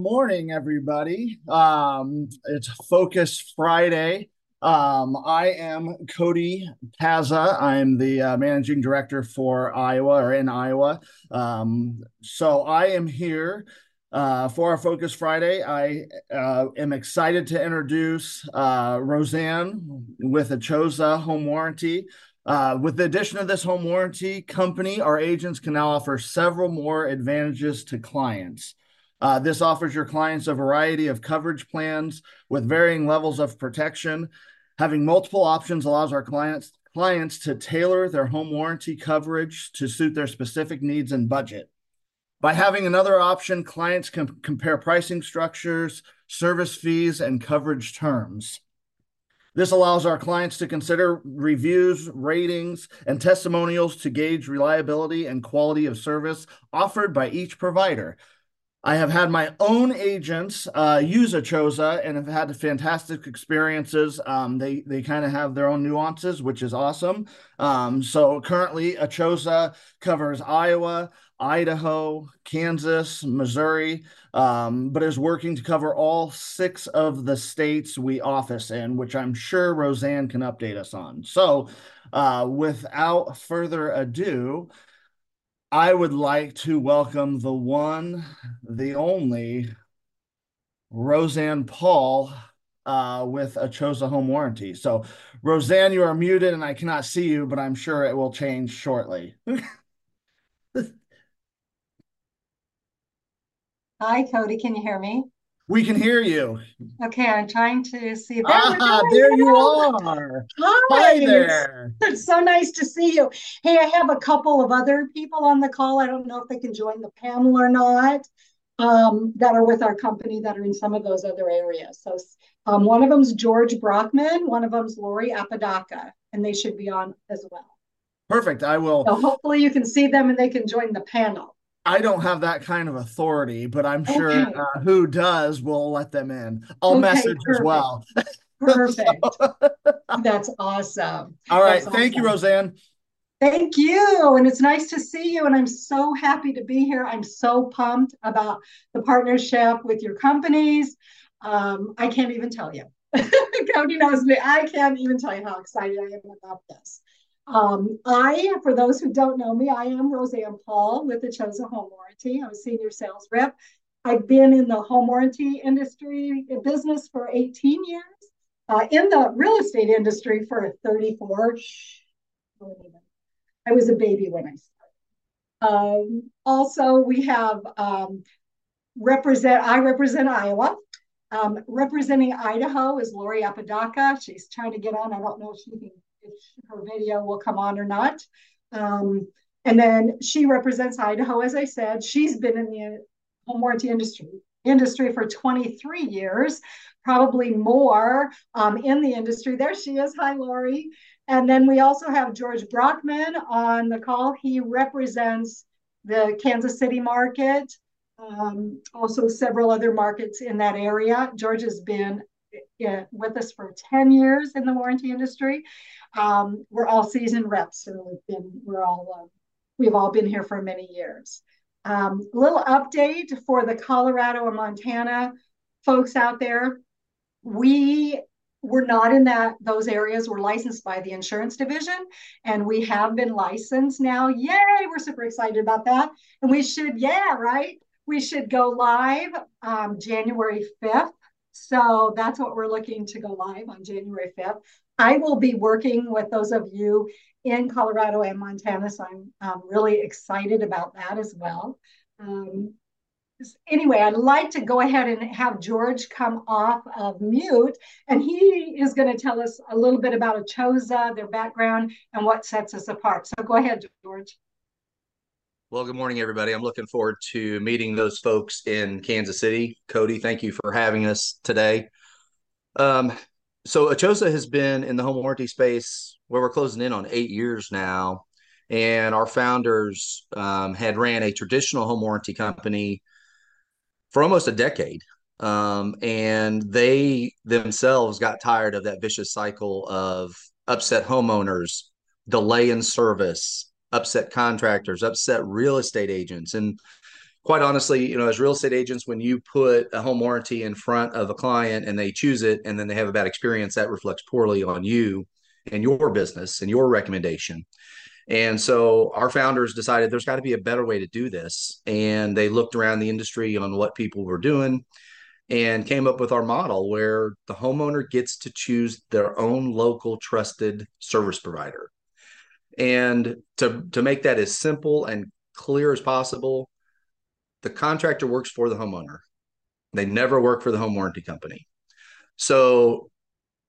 morning, everybody. Um, it's Focus Friday. Um, I am Cody Paza. I'm the uh, managing director for Iowa or in Iowa. Um, so I am here uh, for our Focus Friday. I uh, am excited to introduce uh, Roseanne with Achosa Home Warranty. Uh, with the addition of this home warranty company, our agents can now offer several more advantages to clients. Uh, this offers your clients a variety of coverage plans with varying levels of protection. Having multiple options allows our clients clients to tailor their home warranty coverage to suit their specific needs and budget. By having another option, clients can compare pricing structures, service fees, and coverage terms. This allows our clients to consider reviews, ratings, and testimonials to gauge reliability and quality of service offered by each provider. I have had my own agents uh, use Achosa and have had fantastic experiences. Um, they they kind of have their own nuances, which is awesome. Um, so currently, Achosa covers Iowa, Idaho, Kansas, Missouri, um, but is working to cover all six of the states we office in, which I'm sure Roseanne can update us on. So, uh, without further ado, I would like to welcome the one, the only Roseanne Paul uh, with Achosa Home Warranty. So, Roseanne, you are muted and I cannot see you, but I'm sure it will change shortly. Hi, Cody. Can you hear me? We can hear you. Okay, I'm trying to see. There, ah, there you are. Hi. Hi there. It's so nice to see you. Hey, I have a couple of other people on the call. I don't know if they can join the panel or not. Um, that are with our company that are in some of those other areas. So um, one of them's George Brockman, one of them's Lori Apodaca, and they should be on as well. Perfect. I will. So hopefully you can see them and they can join the panel. I don't have that kind of authority, but I'm sure okay. uh, who does will let them in. I'll okay, message perfect. as well. Perfect. That's awesome. All right. That's Thank awesome. you, Roseanne. Thank you. And it's nice to see you. And I'm so happy to be here. I'm so pumped about the partnership with your companies. Um, I can't even tell you. Cody knows me. I can't even tell you how excited I am about this. Um, I, for those who don't know me, I am Roseanne Paul with Achosa Home Warranty. I'm a senior sales rep. I've been in the home warranty industry business for 18 years, uh, in the real estate industry for 34. I was a baby when I started. Um, also, we have um, represent. I represent Iowa. Um, representing Idaho is Lori Apodaca. She's trying to get on. I don't know if she can if her video will come on or not. Um, and then she represents Idaho, as I said. She's been in the home warranty industry industry for 23 years, probably more um, in the industry. There she is. Hi, Lori. And then we also have George Brockman on the call. He represents the Kansas City market, um, also several other markets in that area. George has been uh, with us for 10 years in the warranty industry. Um, we're all seasoned reps, so we've been we're all uh, we've all been here for many years. Um, little update for the Colorado and Montana folks out there. We we're not in that those areas. We're licensed by the insurance division, and we have been licensed now. Yay! We're super excited about that, and we should yeah right. We should go live um, January fifth. So that's what we're looking to go live on January 5th. I will be working with those of you in Colorado and Montana, so I'm um, really excited about that as well. Um, anyway, I'd like to go ahead and have George come off of mute, and he is going to tell us a little bit about Achosa, their background, and what sets us apart. So go ahead, George. Well, good morning, everybody. I'm looking forward to meeting those folks in Kansas City. Cody, thank you for having us today. Um, so Achosa has been in the home warranty space where we're closing in on eight years now. And our founders um, had ran a traditional home warranty company for almost a decade. Um, and they themselves got tired of that vicious cycle of upset homeowners, delay in service, upset contractors, upset real estate agents. And quite honestly, you know, as real estate agents, when you put a home warranty in front of a client and they choose it and then they have a bad experience, that reflects poorly on you and your business and your recommendation. And so our founders decided there's got to be a better way to do this. And they looked around the industry on what people were doing and came up with our model where the homeowner gets to choose their own local trusted service provider. And to, to make that as simple and clear as possible, the contractor works for the homeowner. They never work for the home warranty company. So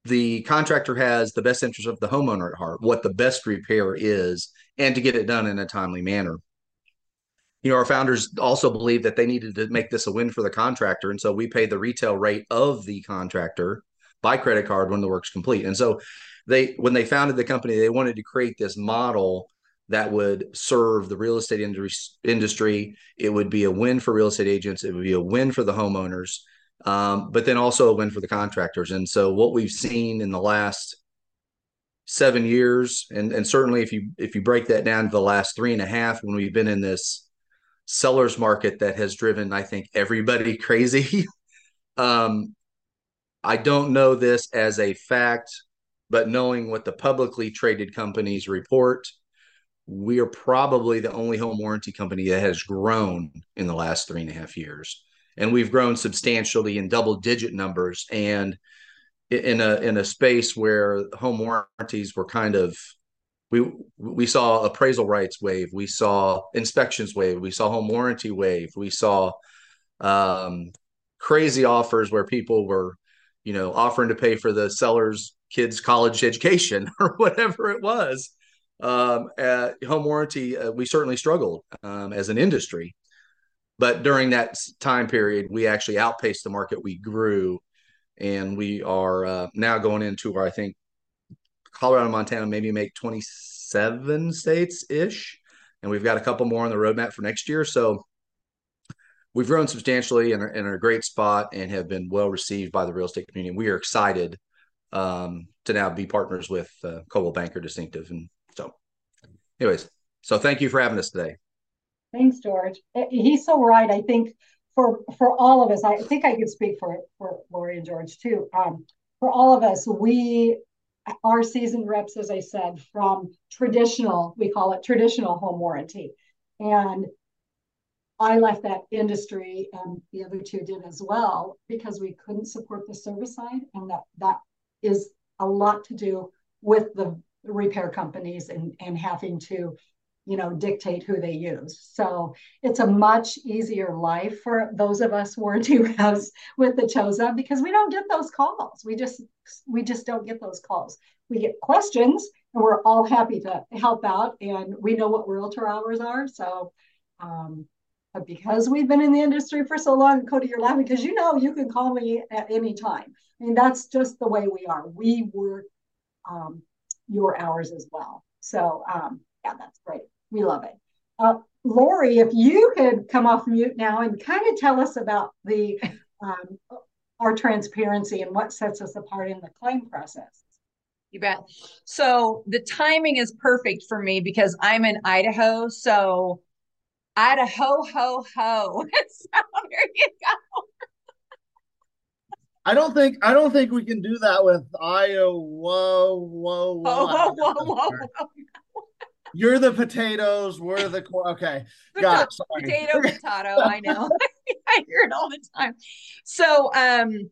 the contractor has the best interest of the homeowner at heart, what the best repair is, and to get it done in a timely manner. You know, our founders also believed that they needed to make this a win for the contractor. And so we pay the retail rate of the contractor by credit card when the work's complete. And so they, when they founded the company, they wanted to create this model that would serve the real estate industry. It would be a win for real estate agents. It would be a win for the homeowners, um, but then also a win for the contractors. And so what we've seen in the last seven years, and and certainly if you if you break that down to the last three and a half, when we've been in this sellers market that has driven, I think, everybody crazy. um, I don't know this as a fact, but knowing what the publicly traded companies report we are probably the only home warranty company that has grown in the last three and a half years. And we've grown substantially in double digit numbers and in a in a space where home warranties were kind of we we saw appraisal rights wave, we saw inspections wave, we saw home warranty wave, we saw um, crazy offers where people were, you know, offering to pay for the seller's kids' college education or whatever it was um, home warranty, uh, we certainly struggled um, as an industry. But during that time period, we actually outpaced the market. We grew, and we are uh, now going into where I think Colorado Montana maybe make 27 states ish. And we've got a couple more on the roadmap for next year. So we've grown substantially and are in a great spot and have been well received by the real estate community. We are excited um, to now be partners with uh, Coldwell Banker Distinctive and so, anyways, so thank you for having us today. Thanks, George. Eh, he's so right. I think for for all of us, I think I could speak for for Lori and George too. Um, for all of us, we are seasoned reps, as I said, from traditional, we call it traditional home warranty. And I left that industry and the other two did as well because we couldn't support the service side. And that that is a lot to do with the repair companies and, and having to you know dictate who they use. So it's a much easier life for those of us warranty reps with the choza because we don't get those calls. We just we just don't get those calls. We get questions and we're all happy to help out and we know what realtor hours are. So um, but because we've been in the industry for so long cody you're laughing because you know you can call me at any time i mean that's just the way we are we work um, your hours as well. So um, yeah, that's great. We love it. Uh, Lori, if you could come off mute now and kind of tell us about the um, our transparency and what sets us apart in the claim process. You bet. So the timing is perfect for me because I'm in Idaho. So Idaho, ho, ho. Ho. So there you go. I don't think I don't think we can do that with Iowa. Whoa, whoa, whoa, whoa, whoa, whoa, whoa. You're the potatoes. We're the okay. Got it. Potato, potato. I know. I hear it all the time. So, um,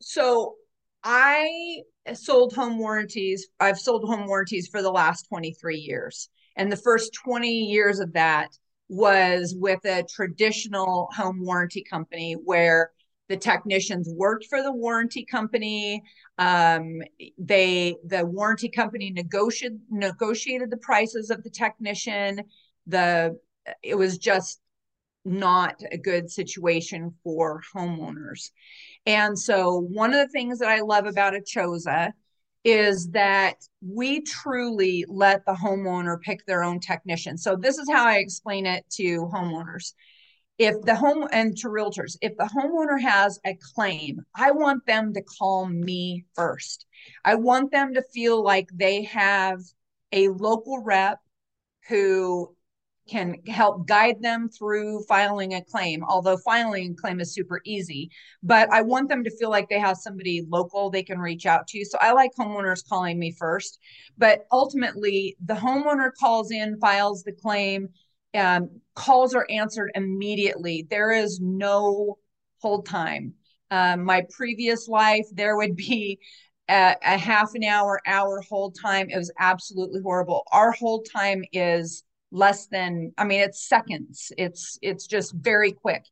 so I sold home warranties. I've sold home warranties for the last 23 years, and the first 20 years of that was with a traditional home warranty company where the technicians worked for the warranty company. Um, they the warranty company negotiated negotiated the prices of the technician. The it was just not a good situation for homeowners. And so one of the things that i love about achosa is that we truly let the homeowner pick their own technician so this is how i explain it to homeowners if the home and to realtors, if the homeowner has a claim, I want them to call me first. I want them to feel like they have a local rep who can help guide them through filing a claim although filing a claim is super easy. But i want them to feel like they have somebody local they can reach out to. So i like homeowners calling me first. But ultimately the homeowner calls in files the claim um, calls are answered immediately. There is no hold time. Um, my previous life there would be a, a half an hour hour hold time. It was absolutely horrible. Our hold time is less than i mean it's seconds. It's it's just very quick.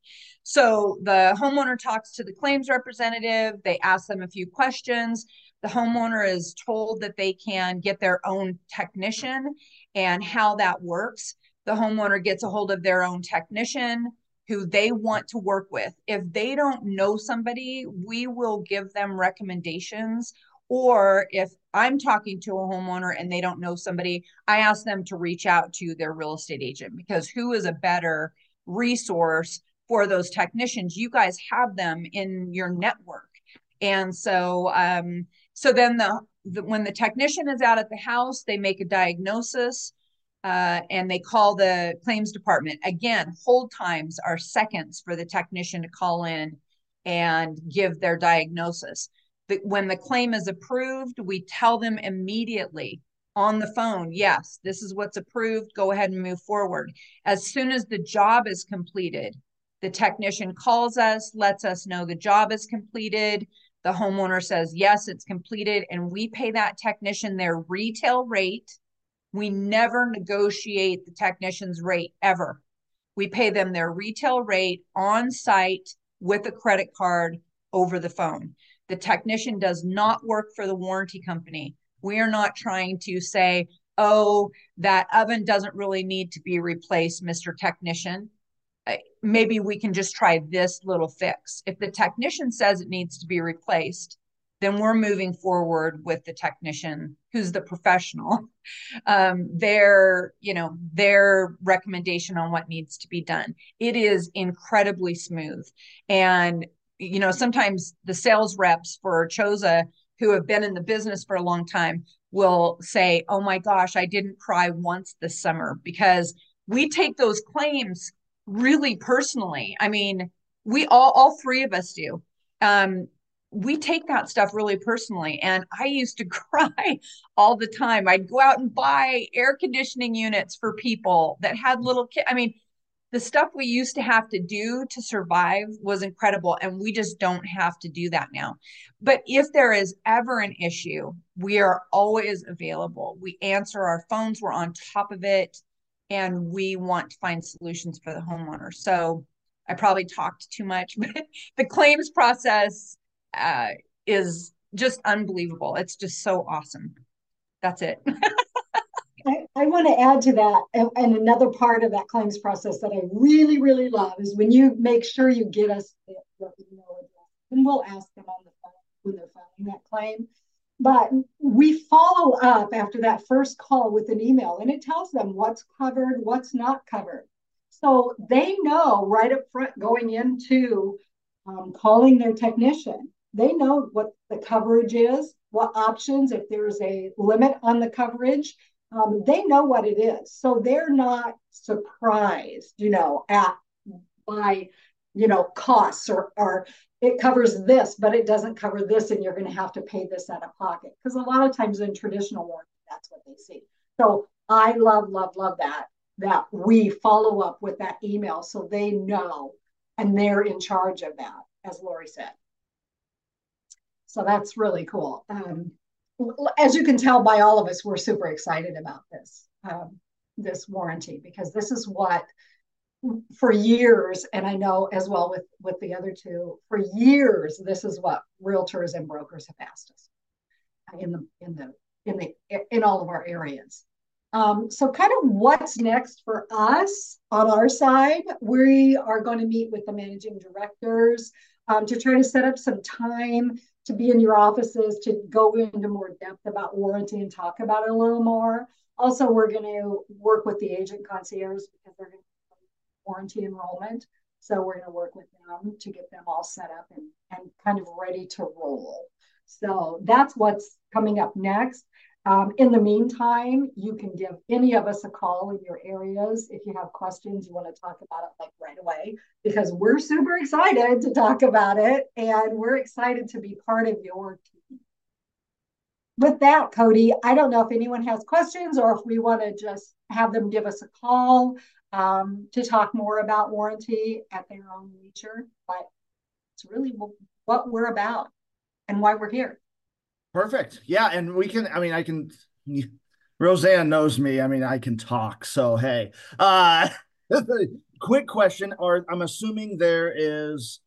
So the homeowner talks to the claims representative. They ask them a few questions. The homeowner is told that they can get their own technician and how that works. The homeowner gets a hold of their own technician who they want to work with. If they don't know somebody we will give them recommendations or if I'm talking to a homeowner and they don't know somebody, I ask them to reach out to their real estate agent because who is a better resource for those technicians? You guys have them in your network. And so, um, so then the, the when the technician is out at the house, they make a diagnosis. Uh, and they call the claims department. Again, hold times are seconds for the technician to call in and give their diagnosis the, when the claim is approved, we tell them immediately on the phone, yes, this is what's approved. Go ahead and move forward. As soon as the job is completed, the technician calls us, lets us know the job is completed. The homeowner says, yes, it's completed. And we pay that technician their retail rate. We never negotiate the technician's rate ever. We pay them their retail rate on site with a credit card over the phone. The technician does not work for the warranty company. We are not trying to say, oh, that oven doesn't really need to be replaced, Mr. Technician. Maybe we can just try this little fix. If the technician says it needs to be replaced, then we're moving forward with the technician who's the professional um, their you know their recommendation on what needs to be done it is incredibly smooth and you know, sometimes the sales reps for Choza who have been in the business for a long time will say, Oh my gosh, I didn't cry once this summer because we take those claims really personally. I mean, we all, all three of us do. Um, we take that stuff really personally. And I used to cry all the time. I'd go out and buy air conditioning units for people that had little kids. I mean, the stuff we used to have to do to survive was incredible and we just don't have to do that now. But if there is ever an issue we are always available. We answer our phones we're on top of it and we want to find solutions for the homeowner. So i probably talked too much but the claims process uh, is just unbelievable. It's just so awesome. That's it I, I want to add to that, and, and, another part of that claims process that I really, really love is when you make sure you get us the, the email address, and we'll ask them on the phone when they're filing that claim. But we follow up after that first call with an email, and it tells them what's covered, what's not covered. So they know right up front going into um, calling their technician, they know what the coverage is, what options, if there's a limit on the coverage, um, they know what it is. So they're not surprised, you know, at by, you know, costs or, or it covers this, but it doesn't cover this, and you're going to have to pay this out of pocket. Because a lot of times in traditional warranty, that's what they see. So I love, love, love that, that we follow up with that email so they know and they're in charge of that, as Lori said. So that's really cool. Um, as you can tell by all of us, we're super excited about this um, this warranty because this is what for years, and I know as well with with the other two, for years, this is what realtors and brokers have asked us in the in the in the in all of our areas. Um, so, kind of what's next for us on our side? We are going to meet with the managing directors um, to try to set up some time to be in your offices to go into more depth about warranty and talk about it a little more. Also, we're going to work with the agent concierge because they're going to warranty enrollment. So we're going to work with them to get them all set up and, and kind of ready to roll. So that's what's coming up next. Um, in the meantime, you can give any of us a call in your areas if you have questions, you want to talk about it like away, because we're super excited to talk about it and we're excited to be part of your team. With that, Cody, I don't know if anyone has questions or if we want to just have them give us a call um, to talk more about warranty at their own leisure, but it's really what we're about and why we're here. Perfect. Yeah, and we can. I mean, I can. Roseanne knows me. I mean, I can talk. So hey, uh, quick question: Are I'm assuming there is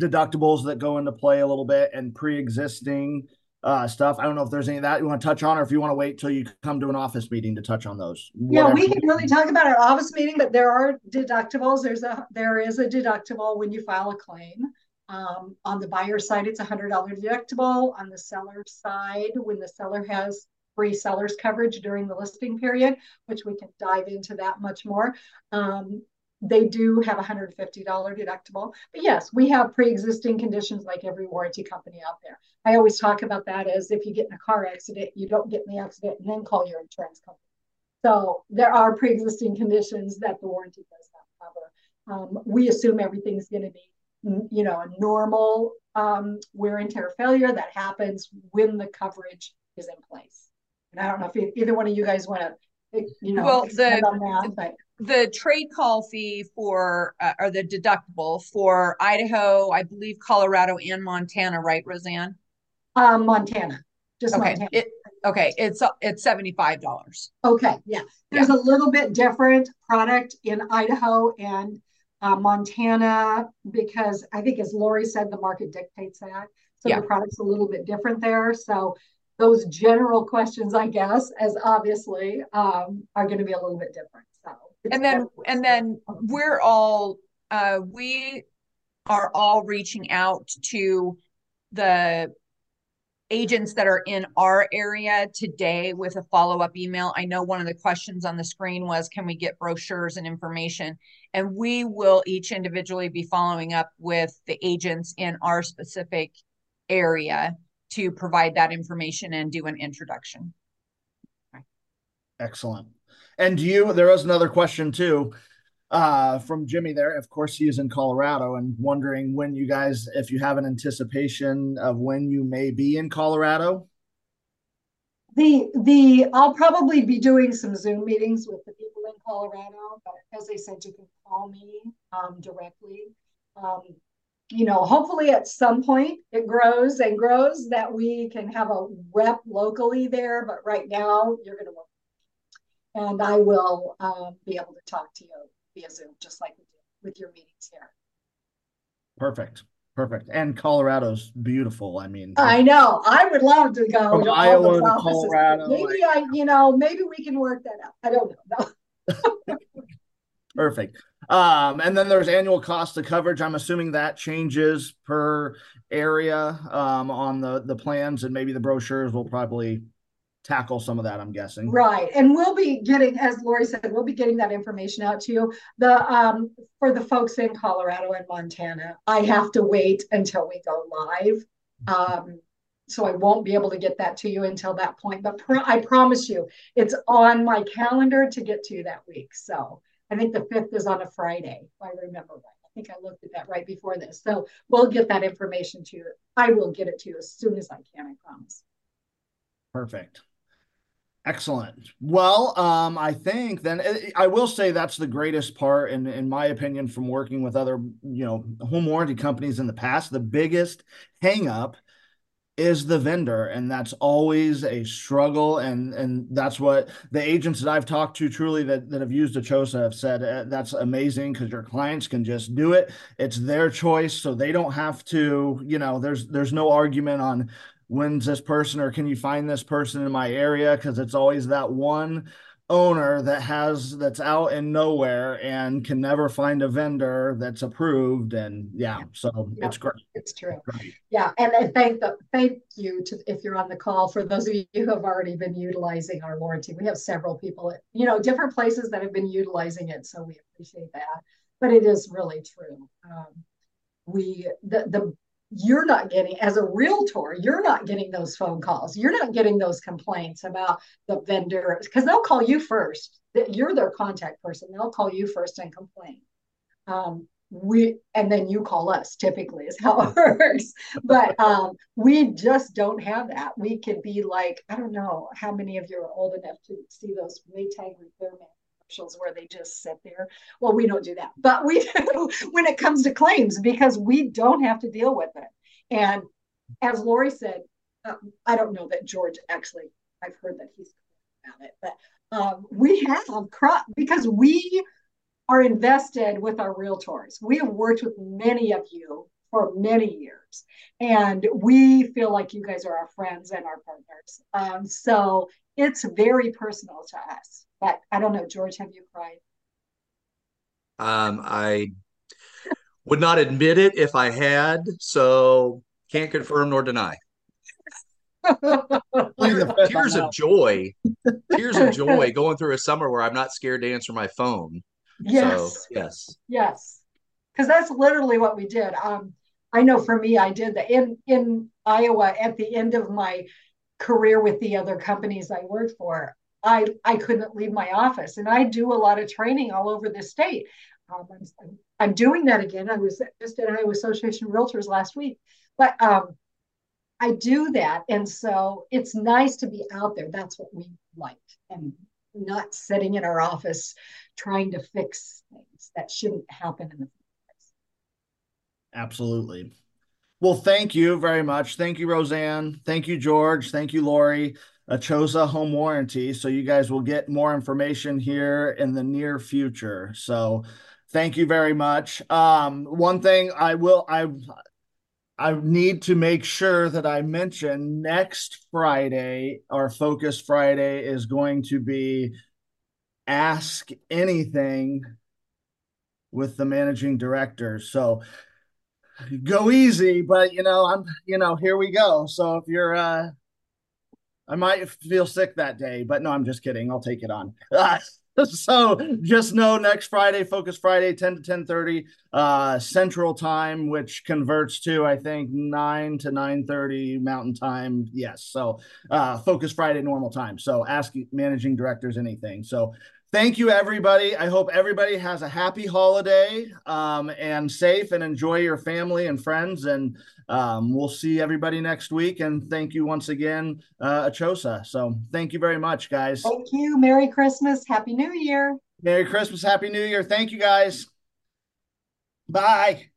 deductibles that go into play a little bit and pre-existing uh, stuff. I don't know if there's any of that you want to touch on, or if you want to wait till you come to an office meeting to touch on those. Whatever. Yeah, we can really talk about our office meeting, but there are deductibles. There's a there is a deductible when you file a claim. Um, on the buyer side, it's a $100 deductible. On the seller side, when the seller has free seller's coverage during the listing period, which we can dive into that much more, um, they do have a $150 deductible. But yes, we have pre-existing conditions like every warranty company out there. I always talk about that as if you get in a car accident, you don't get in the accident and then call your insurance company. So there are pre-existing conditions that the warranty does not cover. Um, we assume everything's going to be you know, a normal um, wear and tear failure that happens when the coverage is in place. And I don't know if either one of you guys want to, you know, well, the, that, the trade call fee for, uh, or the deductible for Idaho, I believe Colorado and Montana, right, Roseanne? Um, Montana, just okay. Montana. It, okay, it's it's seventy five dollars. Okay, yeah. There's yeah. a little bit different product in Idaho and uh, Montana, because I think, as Lori said, the market dictates that. So yeah. the product's a little bit different there. So those general questions, I guess, as obviously, um, are going to be a little bit different. So and then and then we're all uh, we are all reaching out to the agents that are in our area today with a follow-up email. I know one of the questions on the screen was, can we get brochures and information? And we will each individually be following up with the agents in our specific area to provide that information and do an introduction. Excellent. And do you, there was another question too uh, from Jimmy there. Of course, he is in Colorado and wondering when you guys, if you have an anticipation of when you may be in Colorado. The the I'll probably be doing some Zoom meetings with the people in Colorado, but as I said, you can call me um, directly. Um, you know, hopefully at some point it grows and grows that we can have a rep locally there. But right now, you're going to work, and I will um, be able to talk to you via Zoom, just like we do with your meetings here. Perfect. Perfect. And Colorado's beautiful. I mean, I know. I would love to go from to Iowa to Colorado. Maybe I, you know, maybe we can work that out. I don't know. Perfect. Um, and then there's annual cost of coverage. I'm assuming that changes per area um, on the the plans, and maybe the brochures will probably tackle some of that i'm guessing. Right and we'll be getting as lori said we'll be getting that information out to you. The um for the folks in colorado and montana i have to wait until we go live. Um so i won't be able to get that to you until that point but pro- i promise you it's on my calendar to get to you that week so i think the fifth is on a friday if i remember right I think I looked at that right before this. So we'll get that information to you. I will get it to you as soon as I can, I promise. Perfect. Excellent. Well, um, I think then eh, I will say that's the greatest part, in in my opinion, from working with other you know home warranty companies in the past. The biggest hangup is the vendor, and that's always a struggle. And and that's what the agents that I've talked to truly that that have used Achosa have said. Uh, that's amazing because your clients can just do it. It's their choice, so they don't have to. You know, there's there's no argument on when's this person or can you find this person in my area because it's always that one owner that has that's out in nowhere and can never find a vendor that's approved and yeah so yeah, it's great. It's true. Great. yeah and I thank the thank you to if you're on the call for those of you who have already been utilizing our warranty. We have several people at you know different places that have been utilizing it so we appreciate that. But it is really true. Um, we the the you're not getting as a realtor you're not getting those phone calls. You're not getting those complaints about the vendor because they'll call you first. You're their contact person. They'll call you first and complain. Um, we and then you call us typically is how it works. But um, we just don't have that. We could be like i don't know how many of you are old enough to see those maytag repairman commercials where they just sit there well we don't do that but we do when it comes to claims because we don't have to deal with it and as lori said uh, i don't know that george actually i've heard that he's about it but um, we have crop because we are invested with our realtors. We have worked with many of you for many years, and we feel like you guys are our friends and our partners. Um, so it's very personal to us. But I don't know, George, have you cried? Um, I would not admit it if I had, so can't confirm nor deny. tears of joy, tears of joy going through a summer where I'm not scared to answer my phone. Yes. So, yes. Yes. Because that's literally what we did. Um, I know for me, I did that in in Iowa at the end of my career with the other companies I worked for. I I couldn't leave my office, and I do a lot of training all over the state. Um, I'm, I'm doing that again. I was just at Iowa Association of Realtors last week, but um, I do that, and so it's nice to be out there. That's what we like, and not sitting in our office trying to fix things that shouldn't happen in the. Absolutely. Well, thank you very much. Thank you, Roseanne. Thank you, George. Thank you, Lori. Achosa Home Warranty. So you guys will get more information here in the near future. So thank you very much. Um, one thing I will I I need to make sure that I mention next Friday, our Focus Friday is going to be ask anything with the managing director. So go easy, but you know, I'm you know, here we go. So if you're uh I might feel sick that day, but no, I'm just kidding. I'll take it on. so just know next Friday, Focus Friday, 10 to 10 30 uh central time, which converts to I think 9 to 9 30 mountain time. Yes. So uh Focus Friday normal time. So ask managing directors anything. So thank you everybody. I hope everybody has a happy holiday um, and safe and enjoy your family and friends and um, we'll see everybody next week and thank you once again uh, achosa. So thank you very much guys. Thank you. Merry christmas. Happy new year. Merry christmas. Happy new year. Thank you guys. Bye